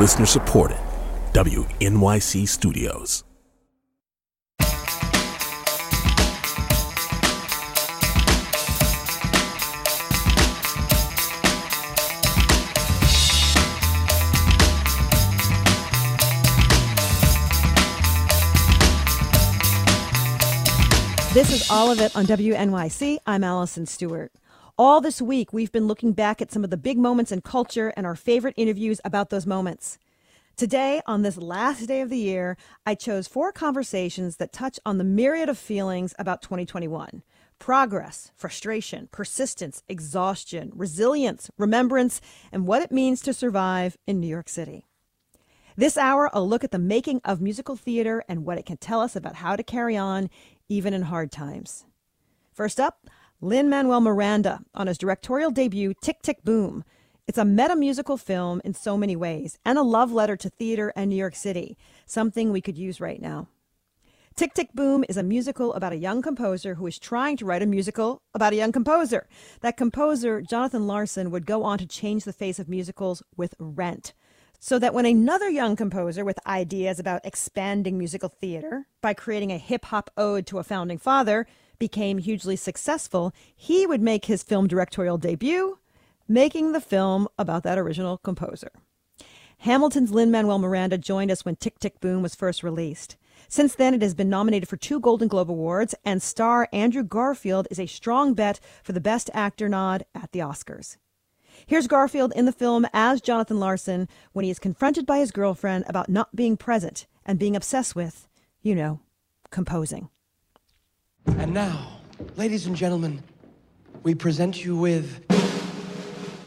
Listener supported. WNYC Studios. This is all of it on WNYC. I'm Allison Stewart. All this week, we've been looking back at some of the big moments in culture and our favorite interviews about those moments. Today, on this last day of the year, I chose four conversations that touch on the myriad of feelings about 2021 progress, frustration, persistence, exhaustion, resilience, remembrance, and what it means to survive in New York City. This hour, a look at the making of musical theater and what it can tell us about how to carry on even in hard times. First up, Lin Manuel Miranda on his directorial debut, Tick Tick Boom. It's a meta musical film in so many ways and a love letter to theater and New York City, something we could use right now. Tick Tick Boom is a musical about a young composer who is trying to write a musical about a young composer. That composer, Jonathan Larson, would go on to change the face of musicals with Rent, so that when another young composer with ideas about expanding musical theater by creating a hip hop ode to a founding father became hugely successful, he would make his film directorial debut, making the film about that original composer. Hamilton's Lin Manuel Miranda joined us when Tick Tick Boom was first released. Since then, it has been nominated for two Golden Globe Awards, and star Andrew Garfield is a strong bet for the Best Actor nod at the Oscars. Here's Garfield in the film as Jonathan Larson when he is confronted by his girlfriend about not being present and being obsessed with, you know, composing. And now, ladies and gentlemen, we present you with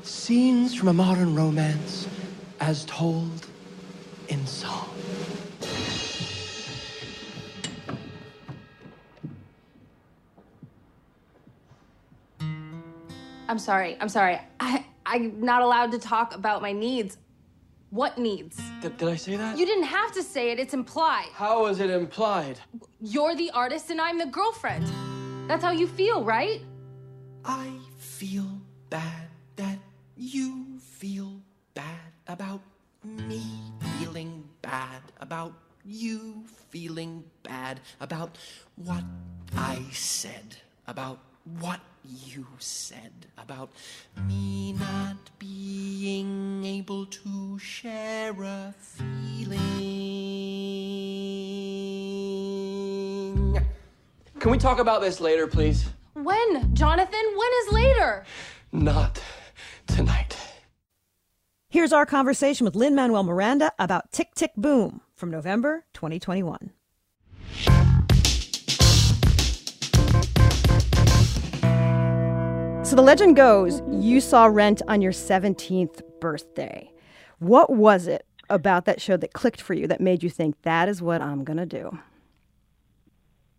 scenes from a modern romance as told in song. I'm sorry. I'm sorry. I, I'm not allowed to talk about my needs. What needs? Did, did I say that? You didn't have to say it, it's implied. How is it implied? You're the artist and I'm the girlfriend. That's how you feel, right? I feel bad that you feel bad about me feeling bad about you feeling bad about what I said about what you said about me not being able to share a feeling. Can we talk about this later, please? When, Jonathan? When is later? Not tonight. Here's our conversation with Lin Manuel Miranda about Tick Tick Boom from November 2021. So the legend goes you saw Rent on your 17th birthday. What was it about that show that clicked for you that made you think that is what I'm going to do?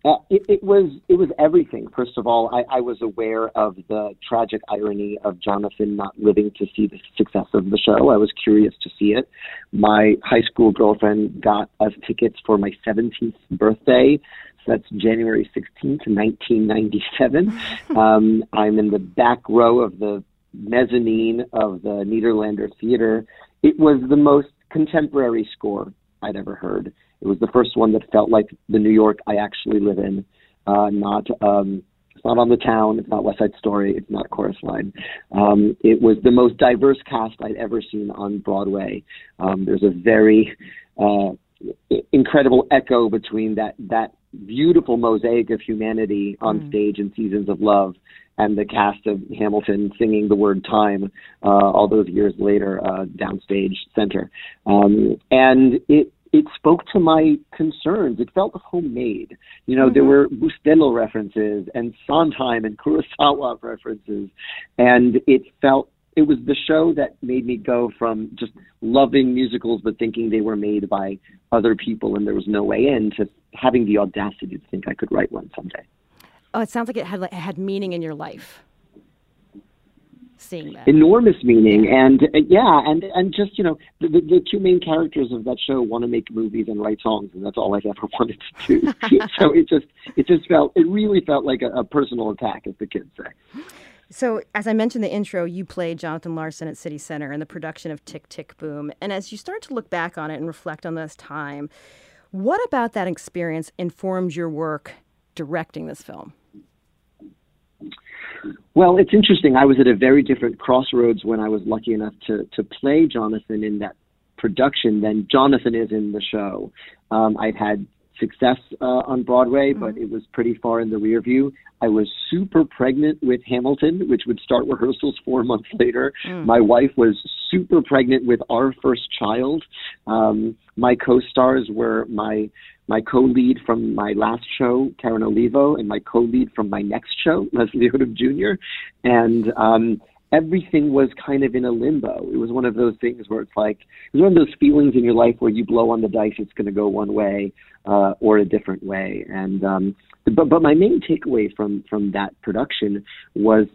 Uh, it, it was it was everything. First of all, I, I was aware of the tragic irony of Jonathan not living to see the success of the show. I was curious to see it. My high school girlfriend got us tickets for my 17th birthday. That's January 16th, 1997. Um, I'm in the back row of the mezzanine of the Nederlander Theater. It was the most contemporary score I'd ever heard. It was the first one that felt like the New York I actually live in, uh, not um, it's not on the town, it's not West Side Story, it's not Chorus Line. Um, it was the most diverse cast I'd ever seen on Broadway. Um, there's a very uh, incredible echo between that that beautiful mosaic of humanity on mm. stage in Seasons of Love and the cast of Hamilton singing the word time uh, all those years later uh, downstage center. Um, and it it spoke to my concerns. It felt homemade. You know, mm-hmm. there were Bustelo references and Sondheim and Kurosawa references, and it felt it was the show that made me go from just loving musicals but thinking they were made by other people and there was no way in to having the audacity to think I could write one someday. Oh, it sounds like it had like, had meaning in your life. Seeing that enormous meaning, and uh, yeah, and and just you know, the, the, the two main characters of that show want to make movies and write songs, and that's all I've ever wanted to do. so it just it just felt it really felt like a, a personal attack, as the kids say. So, as I mentioned in the intro, you played Jonathan Larson at City Center in the production of Tick Tick Boom. And as you start to look back on it and reflect on this time, what about that experience informed your work directing this film? Well, it's interesting. I was at a very different crossroads when I was lucky enough to to play Jonathan in that production than Jonathan is in the show. Um, I've had success uh, on Broadway, mm-hmm. but it was pretty far in the rear view. I was super pregnant with Hamilton, which would start rehearsals four months later. Mm. My wife was super pregnant with our first child. Um, my co-stars were my my co-lead from my last show, Karen Olivo, and my co-lead from my next show, Leslie Odom Jr. And um, everything was kind of in a limbo. It was one of those things where it's like it was one of those feelings in your life where you blow on the dice, it's going to go one way uh, or a different way. And um, but but my main takeaway from from that production was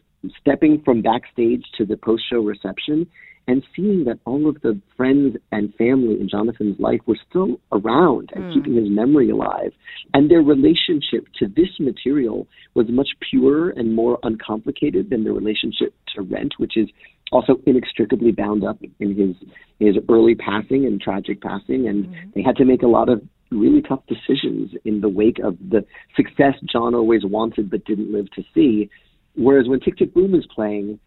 stepping from backstage to the post show reception and seeing that all of the friends and family in Jonathan's life were still around and mm. keeping his memory alive. And their relationship to this material was much purer and more uncomplicated than their relationship to Rent, which is also inextricably bound up in his his early passing and tragic passing. And mm. they had to make a lot of really tough decisions in the wake of the success John always wanted but didn't live to see. Whereas when Tick Tick Boom is playing,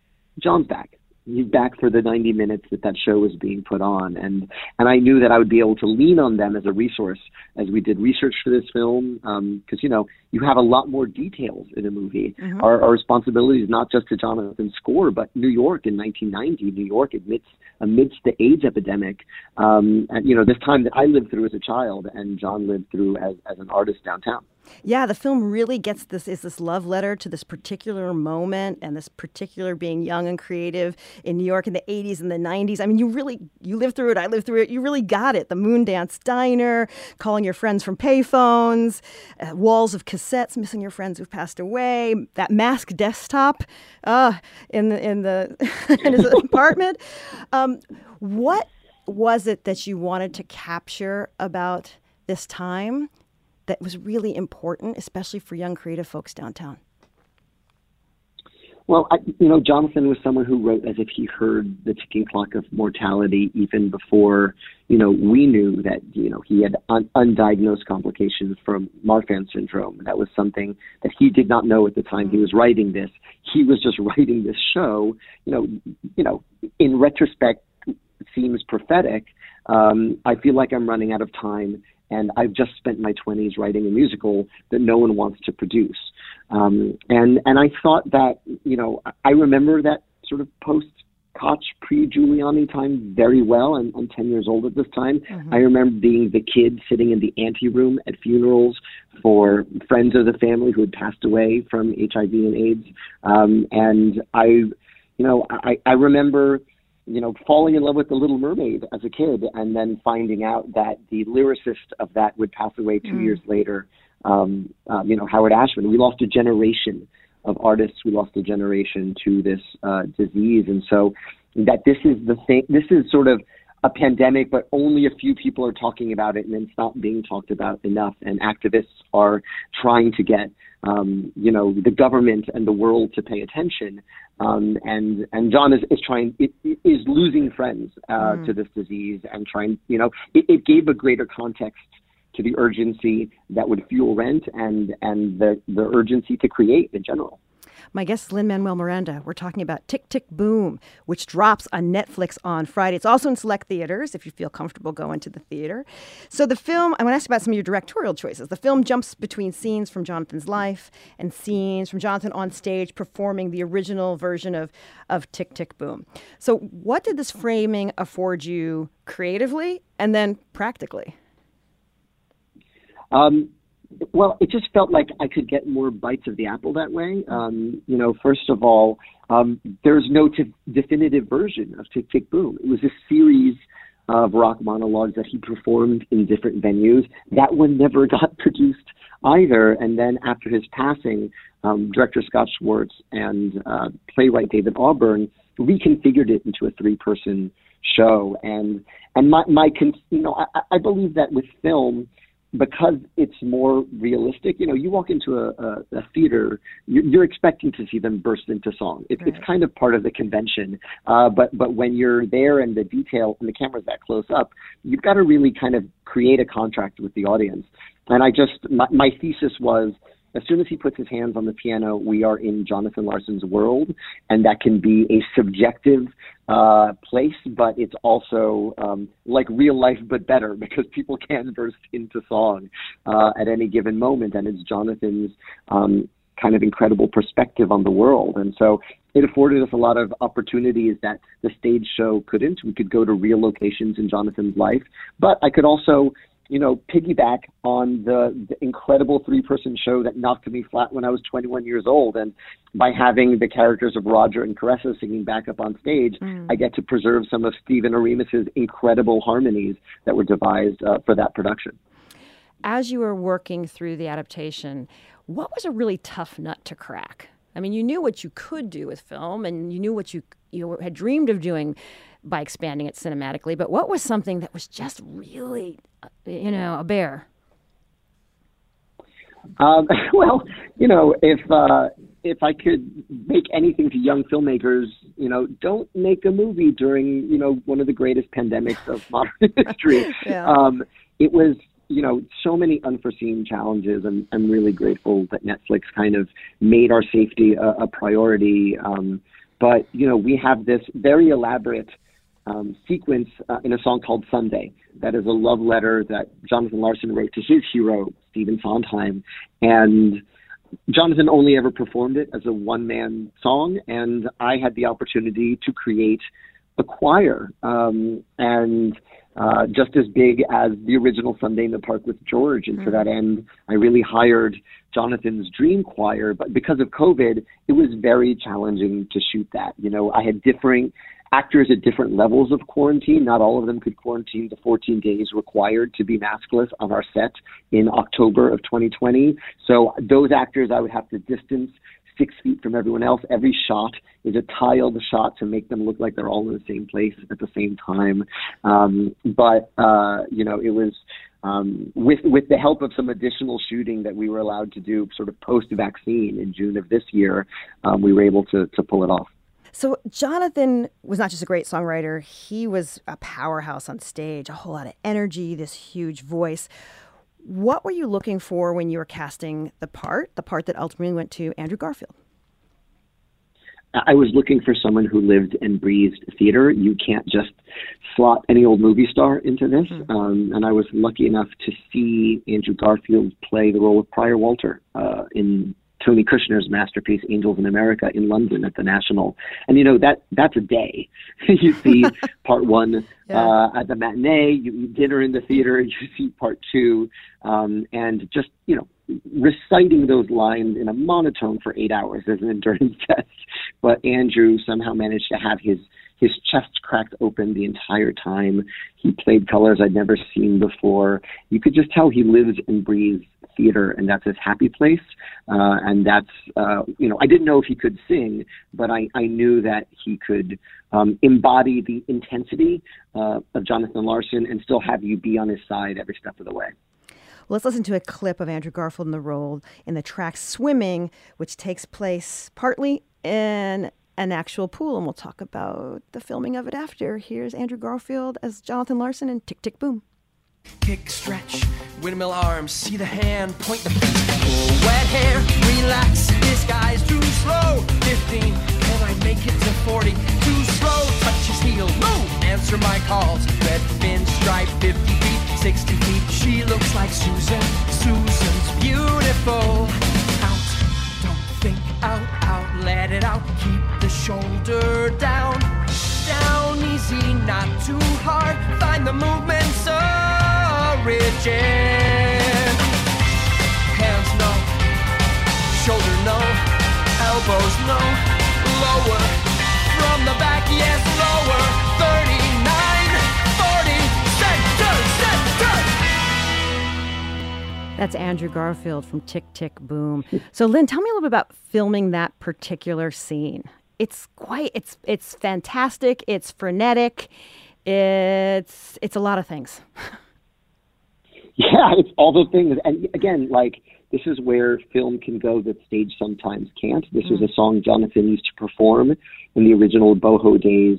John's back back for the 90 minutes that that show was being put on. And and I knew that I would be able to lean on them as a resource as we did research for this film because um, you know you have a lot more details in a movie. Mm-hmm. our, our responsibility is not just to Jonathan's score but New York in 1990 New York amidst amidst the AIDS epidemic um, and you know this time that I lived through as a child and John lived through as, as an artist downtown yeah, the film really gets this is this love letter to this particular moment and this particular being young and creative in New York in the 80s and the 90s. I mean, you really you lived through it. I lived through it. You really got it. The Moondance Diner, calling your friends from payphones, uh, walls of cassettes, missing your friends who've passed away, that mask desktop uh, in the in the in his apartment. Um, what was it that you wanted to capture about this time? That was really important, especially for young creative folks downtown? Well, I, you know, Jonathan was someone who wrote as if he heard the ticking clock of mortality even before, you know, we knew that, you know, he had un- undiagnosed complications from Marfan syndrome. That was something that he did not know at the time he was writing this. He was just writing this show, you know, you know, in retrospect, seems prophetic. Um, I feel like I'm running out of time and I've just spent my 20s writing a musical that no one wants to produce. Um, and and I thought that you know I remember that sort of post Koch pre Giuliani time very well. I'm, I'm 10 years old at this time. Mm-hmm. I remember being the kid sitting in the ante room at funerals for friends of the family who had passed away from HIV and AIDS. Um, and I, you know, I, I remember you know, falling in love with The Little Mermaid as a kid, and then finding out that the lyricist of that would pass away two mm. years later. Um, um, you know, Howard Ashman. We lost a generation of artists. We lost a generation to this uh, disease, and so that this is the thing. This is sort of a pandemic, but only a few people are talking about it, and it's not being talked about enough. And activists are trying to get, um, you know, the government and the world to pay attention. Um, and and John is, is trying it, is losing friends uh, mm. to this disease and trying, you know, it, it gave a greater context to the urgency that would fuel rent and and the the urgency to create in general. My guest Lin Manuel Miranda. We're talking about Tick Tick Boom, which drops on Netflix on Friday. It's also in select theaters if you feel comfortable going to the theater. So, the film, I want to ask about some of your directorial choices. The film jumps between scenes from Jonathan's life and scenes from Jonathan on stage performing the original version of, of Tick Tick Boom. So, what did this framing afford you creatively and then practically? Um, well, it just felt like I could get more bites of the apple that way. Um, you know, first of all, um, there's no t- definitive version of Tick Tick Boom. It was a series of rock monologues that he performed in different venues. That one never got produced either. And then after his passing, um, director Scott Schwartz and uh, playwright David Auburn reconfigured it into a three-person show. And and my my con- you know I, I believe that with film because it's more realistic, you know, you walk into a, a, a theater, you're, you're, expecting to see them burst into song. It, right. It's kind of part of the convention. Uh, but but when you're there and the detail and the camera's that close up, you've got to really kind of create a contract with the audience. And I just my, my thesis was as soon as he puts his hands on the piano, we are in Jonathan Larson's world, and that can be a subjective uh, place, but it's also um, like real life, but better because people can burst into song uh, at any given moment, and it's Jonathan's um, kind of incredible perspective on the world, and so it afforded us a lot of opportunities that the stage show couldn't. We could go to real locations in Jonathan's life, but I could also you know, piggyback on the, the incredible three person show that knocked me flat when I was 21 years old. And by having the characters of Roger and Karessa singing back up on stage, mm. I get to preserve some of Stephen Oremus's incredible harmonies that were devised uh, for that production. As you were working through the adaptation, what was a really tough nut to crack? I mean, you knew what you could do with film and you knew what you, you had dreamed of doing by expanding it cinematically, but what was something that was just really, uh, you know, a bear? Um, well, you know, if uh, if I could make anything to young filmmakers, you know, don't make a movie during you know one of the greatest pandemics of modern history. yeah. um, it was you know so many unforeseen challenges, and I'm really grateful that Netflix kind of made our safety a, a priority. Um, but you know, we have this very elaborate um, sequence uh, in a song called Sunday. That is a love letter that Jonathan Larson wrote to his hero, Stephen Sondheim. And Jonathan only ever performed it as a one man song, and I had the opportunity to create a choir. Um, and uh, just as big as the original Sunday in the Park with George. And mm-hmm. for that end, I really hired Jonathan's Dream Choir. But because of COVID, it was very challenging to shoot that. You know, I had differing actors at different levels of quarantine. Not all of them could quarantine the 14 days required to be maskless on our set in October of 2020. So those actors I would have to distance six feet from everyone else. Every shot is a tiled shot to make them look like they're all in the same place at the same time. Um, but uh, you know, it was um, with with the help of some additional shooting that we were allowed to do, sort of post vaccine in June of this year, um, we were able to to pull it off. So Jonathan was not just a great songwriter, he was a powerhouse on stage, a whole lot of energy, this huge voice. What were you looking for when you were casting the part, the part that ultimately went to Andrew Garfield? I was looking for someone who lived and breathed theater. You can't just slot any old movie star into this. Mm-hmm. Um, and I was lucky enough to see Andrew Garfield play the role of Prior Walter uh, in Tony Kushner's masterpiece Angels in America in London at the National. And you know that that's a day. you see part one yeah. uh, at the matinee, you eat dinner in the theater, and you see part two, um, and just you know reciting those lines in a monotone for eight hours is an endurance test. But Andrew somehow managed to have his his chest cracked open the entire time. He played colors I'd never seen before. You could just tell he lives and breathes theater, and that's his happy place. Uh, and that's, uh, you know, I didn't know if he could sing, but I, I knew that he could um, embody the intensity uh, of Jonathan Larson and still have you be on his side every step of the way. Well, let's listen to a clip of Andrew Garfield in the role in the track Swimming, which takes place partly in an actual pool, and we'll talk about the filming of it after. Here's Andrew Garfield as Jonathan Larson in Tick Tick Boom. Kick, stretch, windmill arms, see the hand, point the feet, wet hair, relax, this guy's too slow. 15, can I make it to 40? Too slow, touch his heel, move, answer my calls. Red fin stripe, 50 feet, 60 feet, she looks like Susan. Susan's beautiful. Out, don't think out, out, let it out, keep the shoulder down. Down easy, not too hard, find the movement so Hands no, shoulder no, elbows no, lower from the back, yes, lower. 39, 40, center, center. That's Andrew Garfield from Tick Tick Boom. So, Lin, tell me a little bit about filming that particular scene. It's quite, it's it's fantastic. It's frenetic. It's it's a lot of things. Yeah, it's all the things. And again, like this is where film can go that stage sometimes can't. This mm. is a song Jonathan used to perform in the original Boho days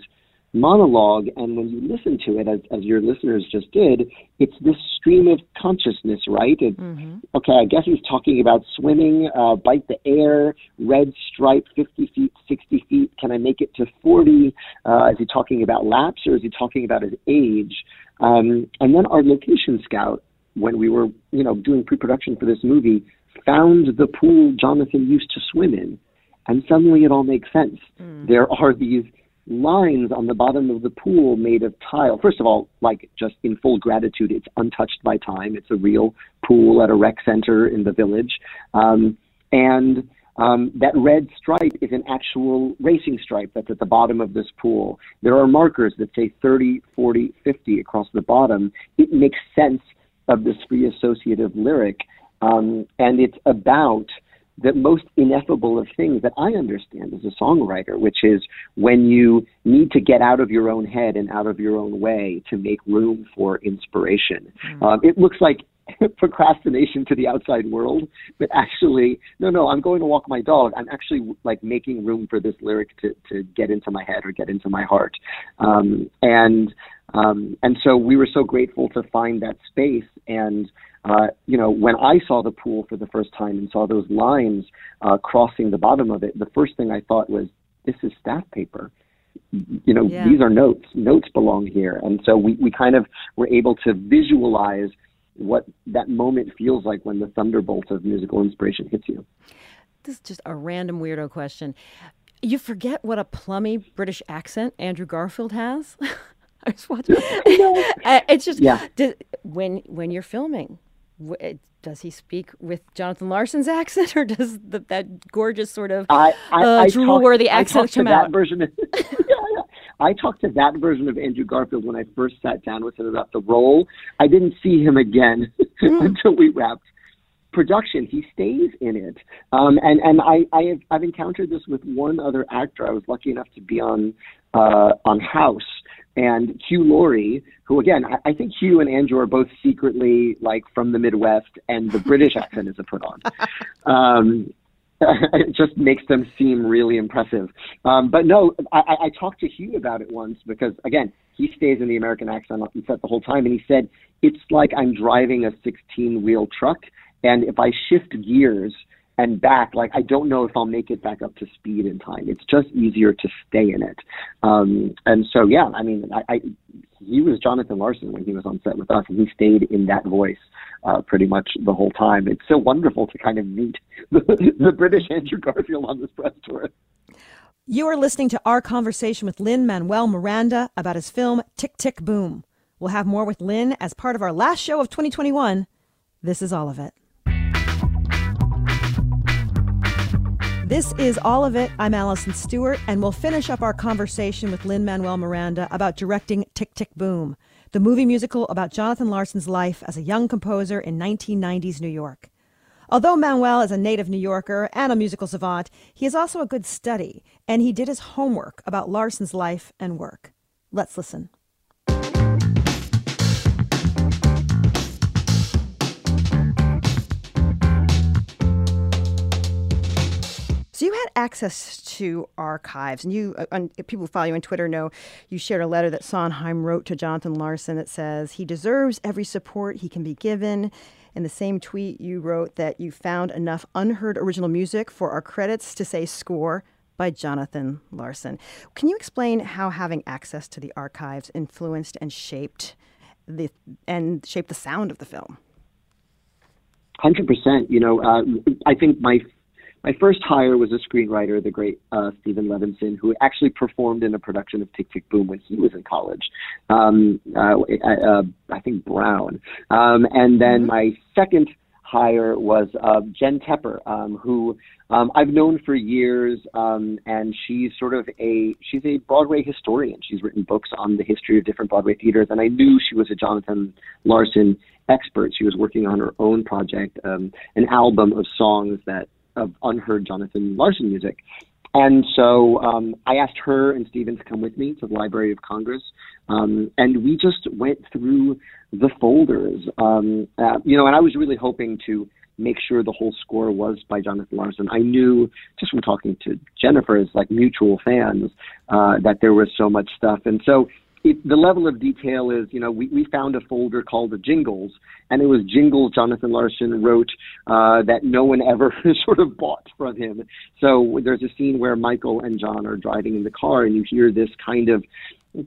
monologue. And when you listen to it, as, as your listeners just did, it's this stream of consciousness, right? It, mm-hmm. Okay, I guess he's talking about swimming, uh, bite the air, red stripe, 50 feet, 60 feet. Can I make it to 40? Uh, is he talking about laps or is he talking about his age? Um, and then our location scout when we were, you know, doing pre-production for this movie, found the pool Jonathan used to swim in, and suddenly it all makes sense. Mm. There are these lines on the bottom of the pool made of tile. First of all, like just in full gratitude, it's untouched by time. It's a real pool at a rec center in the village, um, and um, that red stripe is an actual racing stripe that's at the bottom of this pool. There are markers that say 30, 40, 50 across the bottom. It makes sense of this free associative lyric, um, and it's about the most ineffable of things that I understand as a songwriter, which is when you need to get out of your own head and out of your own way to make room for inspiration. Mm. Um, it looks like procrastination to the outside world, but actually, no, no, I'm going to walk my dog. I'm actually like making room for this lyric to, to get into my head or get into my heart. Um, and um, and so we were so grateful to find that space. And, uh, you know, when I saw the pool for the first time and saw those lines uh, crossing the bottom of it, the first thing I thought was, this is staff paper. You know, yeah. these are notes. Notes belong here. And so we, we kind of were able to visualize what that moment feels like when the thunderbolt of musical inspiration hits you. This is just a random weirdo question. You forget what a plummy British accent Andrew Garfield has? I was watching. It's just yeah. Does, when when you're filming, does he speak with Jonathan Larson's accent, or does the, that gorgeous sort of I, I, uh, drool-worthy accent come out? Version of, yeah, yeah. I talked to that version of Andrew Garfield when I first sat down with him about the role. I didn't see him again mm. until we wrapped production. He stays in it, um, and and I, I have I've encountered this with one other actor. I was lucky enough to be on uh, on House, and Hugh Laurie, who again, I, I, think Hugh and Andrew are both secretly like from the Midwest, and the British accent is a put on. Um, it just makes them seem really impressive. Um, but no, I, I talked to Hugh about it once because again, he stays in the American accent set the whole time, and he said it's like I'm driving a 16 wheel truck, and if I shift gears and back, like I don't know if I'll make it back up to speed in time. It's just easier to stay in it. Um, and so, yeah, I mean, I, I, he was Jonathan Larson when he was on set with us, and he stayed in that voice uh, pretty much the whole time. It's so wonderful to kind of meet the, the British Andrew Garfield on this press tour. You are listening to our conversation with Lin Manuel Miranda about his film Tick Tick Boom. We'll have more with Lin as part of our last show of 2021. This is all of it. This is All of It. I'm Allison Stewart, and we'll finish up our conversation with Lin Manuel Miranda about directing Tick Tick Boom, the movie musical about Jonathan Larson's life as a young composer in 1990s New York. Although Manuel is a native New Yorker and a musical savant, he is also a good study, and he did his homework about Larson's life and work. Let's listen. Access to archives, and you, uh, people who follow you on Twitter know you shared a letter that Sondheim wrote to Jonathan Larson that says he deserves every support he can be given. In the same tweet, you wrote that you found enough unheard original music for our credits to say score by Jonathan Larson. Can you explain how having access to the archives influenced and shaped the and shaped the sound of the film? Hundred percent. You know, uh, I think my my first hire was a screenwriter, the great uh, Steven Levenson, who actually performed in a production of Tick Tick Boom when he was in college. Um, uh, uh, I think Brown. Um, and then mm-hmm. my second hire was uh, Jen Tepper, um, who um, I've known for years, um, and she's sort of a she's a Broadway historian. She's written books on the history of different Broadway theaters, and I knew she was a Jonathan Larson expert. She was working on her own project, um, an album of songs that of unheard Jonathan Larson music. And so um, I asked her and Steven to come with me to the Library of Congress, um, and we just went through the folders. Um, uh, you know, and I was really hoping to make sure the whole score was by Jonathan Larson. I knew just from talking to Jennifer as like mutual fans uh, that there was so much stuff, and so it, the level of detail is, you know, we, we found a folder called the Jingles, and it was jingles Jonathan Larson wrote uh, that no one ever sort of bought from him. So there's a scene where Michael and John are driving in the car, and you hear this kind of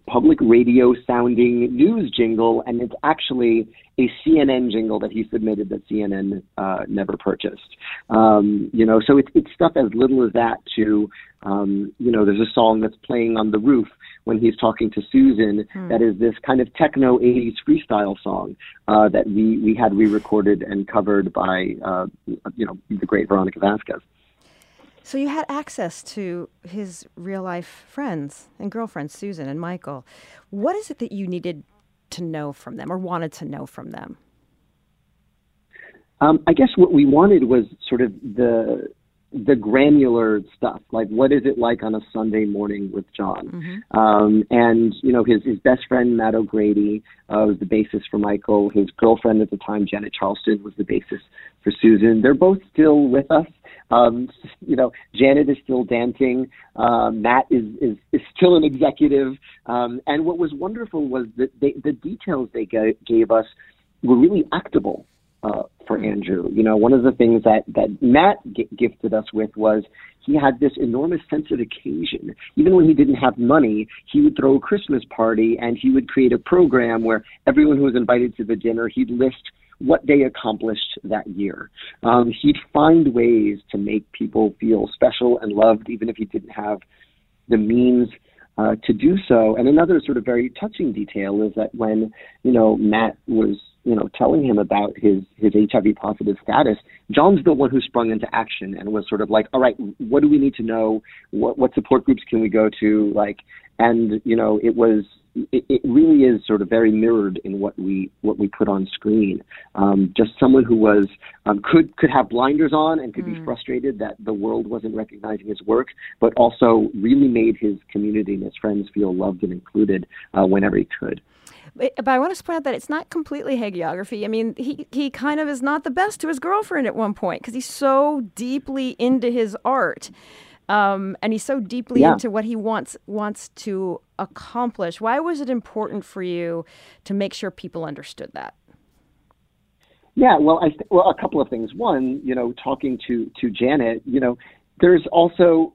public radio sounding news jingle, and it's actually a CNN jingle that he submitted that CNN uh, never purchased. Um, you know, so it's it's stuff as little as that to, um, you know, there's a song that's playing on the roof when he's talking to Susan hmm. that is this kind of techno 80s freestyle song uh, that we we had re-recorded and covered by, uh, you know, the great Veronica Vasquez. So you had access to his real life friends and girlfriends, Susan and Michael. What is it that you needed to know from them or wanted to know from them? Um, I guess what we wanted was sort of the the granular stuff, like what is it like on a Sunday morning with John? Mm-hmm. Um, and you know, his his best friend Matt O'Grady uh, was the basis for Michael. His girlfriend at the time, Janet Charleston, was the basis for Susan. They're both still with us. Um, you know, Janet is still dancing. Uh, Matt is, is is still an executive. Um, and what was wonderful was that they, the details they g- gave us were really actable uh, for Andrew. You know, one of the things that that Matt g- gifted us with was he had this enormous sense of occasion. Even when he didn't have money, he would throw a Christmas party and he would create a program where everyone who was invited to the dinner, he'd list what they accomplished that year. Um, he'd find ways to make people feel special and loved, even if he didn't have the means uh, to do so. And another sort of very touching detail is that when you know Matt was you know, telling him about his his HIV positive status, John's the one who sprung into action and was sort of like, all right, what do we need to know? What what support groups can we go to? Like, and you know, it was it, it really is sort of very mirrored in what we what we put on screen. Um, just someone who was um, could could have blinders on and could mm. be frustrated that the world wasn't recognizing his work, but also really made his community and his friends feel loved and included uh, whenever he could. But I want to point out that it's not completely hagiography. I mean, he, he kind of is not the best to his girlfriend at one point because he's so deeply into his art. Um, and he's so deeply yeah. into what he wants wants to accomplish. Why was it important for you to make sure people understood that? Yeah, well, I th- well a couple of things. One, you know, talking to to Janet, you know, there's also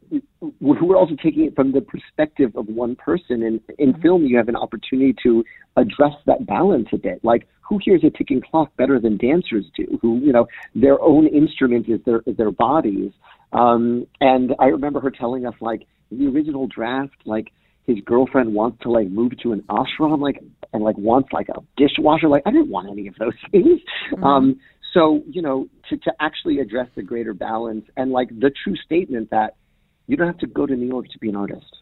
we're also taking it from the perspective of one person. And in mm-hmm. film you have an opportunity to address that balance a bit. Like who hears a ticking clock better than dancers do? Who you know their own instrument is their is their bodies. Um and i remember her telling us like the original draft like his girlfriend wants to like move to an ashram like and like wants like a dishwasher. Like i didn't want any of those things. Mm-hmm. um so, you know, to, to actually address the greater balance and like the true statement that you don't have to go to New York to be an artist.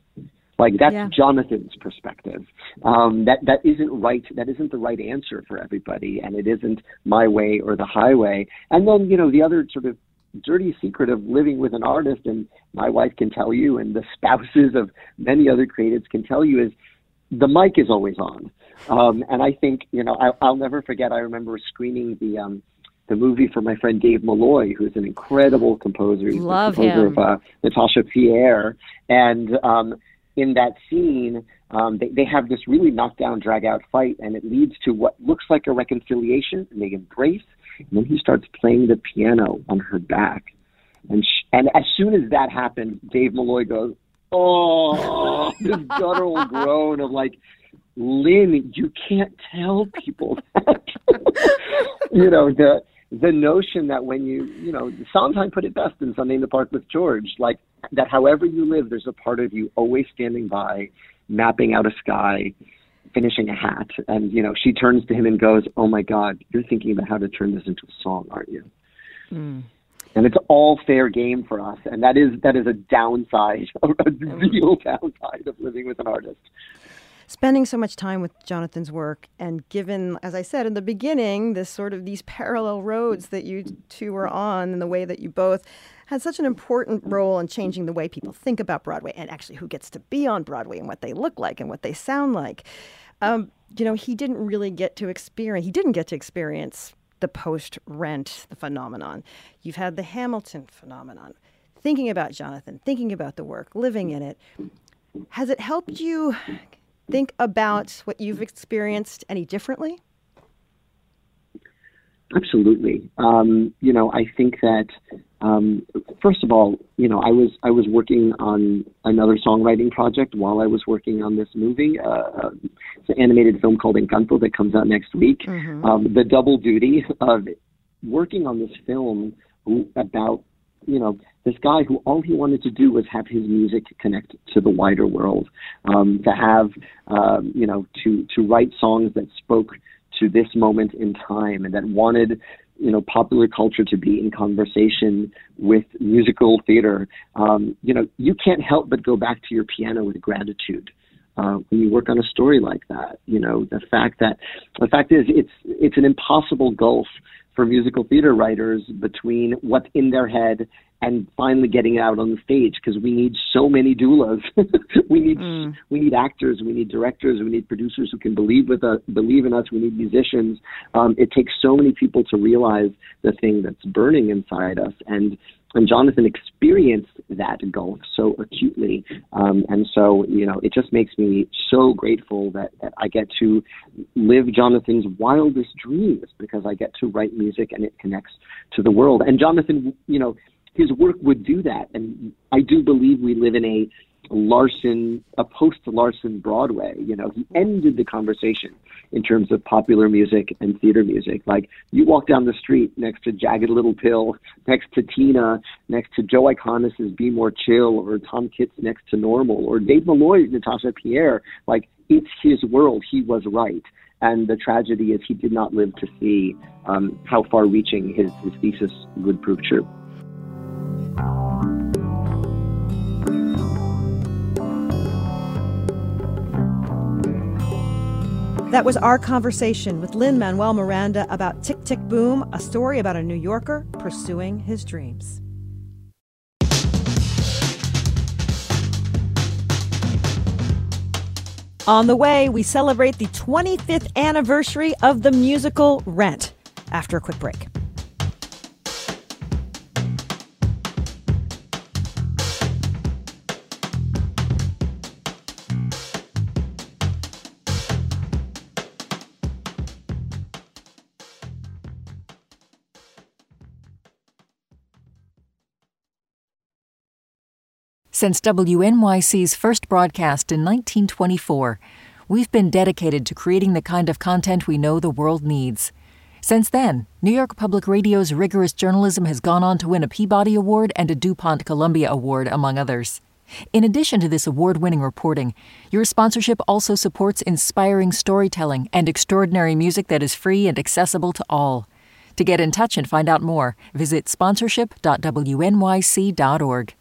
Like that's yeah. Jonathan's perspective. Um, that that isn't right. That isn't the right answer for everybody, and it isn't my way or the highway. And then you know the other sort of dirty secret of living with an artist, and my wife can tell you, and the spouses of many other creatives can tell you, is the mic is always on. Um, and I think you know I, I'll never forget. I remember screening the um, the movie for my friend Dave Malloy, who's an incredible composer. He's Love the composer him. of uh, Natasha Pierre. And um, in that scene, um, they, they have this really knockdown, drag out fight, and it leads to what looks like a reconciliation, and they embrace. And then he starts playing the piano on her back. And, sh- and as soon as that happens, Dave Malloy goes, Oh, this guttural groan of like, Lin, you can't tell people that. you know, the the notion that when you, you know, Sondheim put it best in Sunday in the Park with George, like that however you live, there's a part of you always standing by, mapping out a sky, finishing a hat. And, you know, she turns to him and goes, Oh my God, you're thinking about how to turn this into a song, aren't you? Mm. And it's all fair game for us. And that is that is a downside, a real downside of living with an artist. Spending so much time with Jonathan's work and given, as I said in the beginning, this sort of these parallel roads that you two were on and the way that you both had such an important role in changing the way people think about Broadway and actually who gets to be on Broadway and what they look like and what they sound like. Um, you know, he didn't really get to experience, he didn't get to experience the post rent the phenomenon. You've had the Hamilton phenomenon. Thinking about Jonathan, thinking about the work, living in it. Has it helped you think about what you've experienced any differently? Absolutely. Um, you know, I think that um, first of all, you know, I was I was working on another songwriting project while I was working on this movie. Uh, uh it's an animated film called Encanto that comes out next week. Mm-hmm. Um, the double duty of working on this film about you know this guy who all he wanted to do was have his music connect to the wider world, um, to have um, you know to to write songs that spoke to this moment in time and that wanted you know popular culture to be in conversation with musical theater. Um, you know you can't help but go back to your piano with gratitude uh, when you work on a story like that. You know the fact that the fact is it's it's an impossible gulf for musical theater writers between what's in their head and finally getting it out on the stage because we need so many doulas. we need mm. we need actors, we need directors, we need producers who can believe with us, believe in us. We need musicians. Um, it takes so many people to realize the thing that's burning inside us, and and Jonathan experienced that gulf so acutely, um, and so you know it just makes me so grateful that, that I get to live Jonathan's wildest dreams because I get to write music and it connects to the world. And Jonathan, you know his work would do that. And I do believe we live in a Larson, a post Larson Broadway. You know, he ended the conversation in terms of popular music and theater music. Like you walk down the street next to Jagged Little Pill, next to Tina, next to Joe Iconis's Be More Chill, or Tom Kitt's next to Normal, or Dave Malloy, Natasha Pierre. Like it's his world. He was right. And the tragedy is he did not live to see um, how far reaching his, his thesis would prove true. That was our conversation with Lin Manuel Miranda about Tick Tick Boom, a story about a New Yorker pursuing his dreams. On the way, we celebrate the 25th anniversary of the musical Rent after a quick break. Since WNYC's first broadcast in 1924, we've been dedicated to creating the kind of content we know the world needs. Since then, New York Public Radio's rigorous journalism has gone on to win a Peabody Award and a DuPont Columbia Award, among others. In addition to this award winning reporting, your sponsorship also supports inspiring storytelling and extraordinary music that is free and accessible to all. To get in touch and find out more, visit sponsorship.wnyc.org.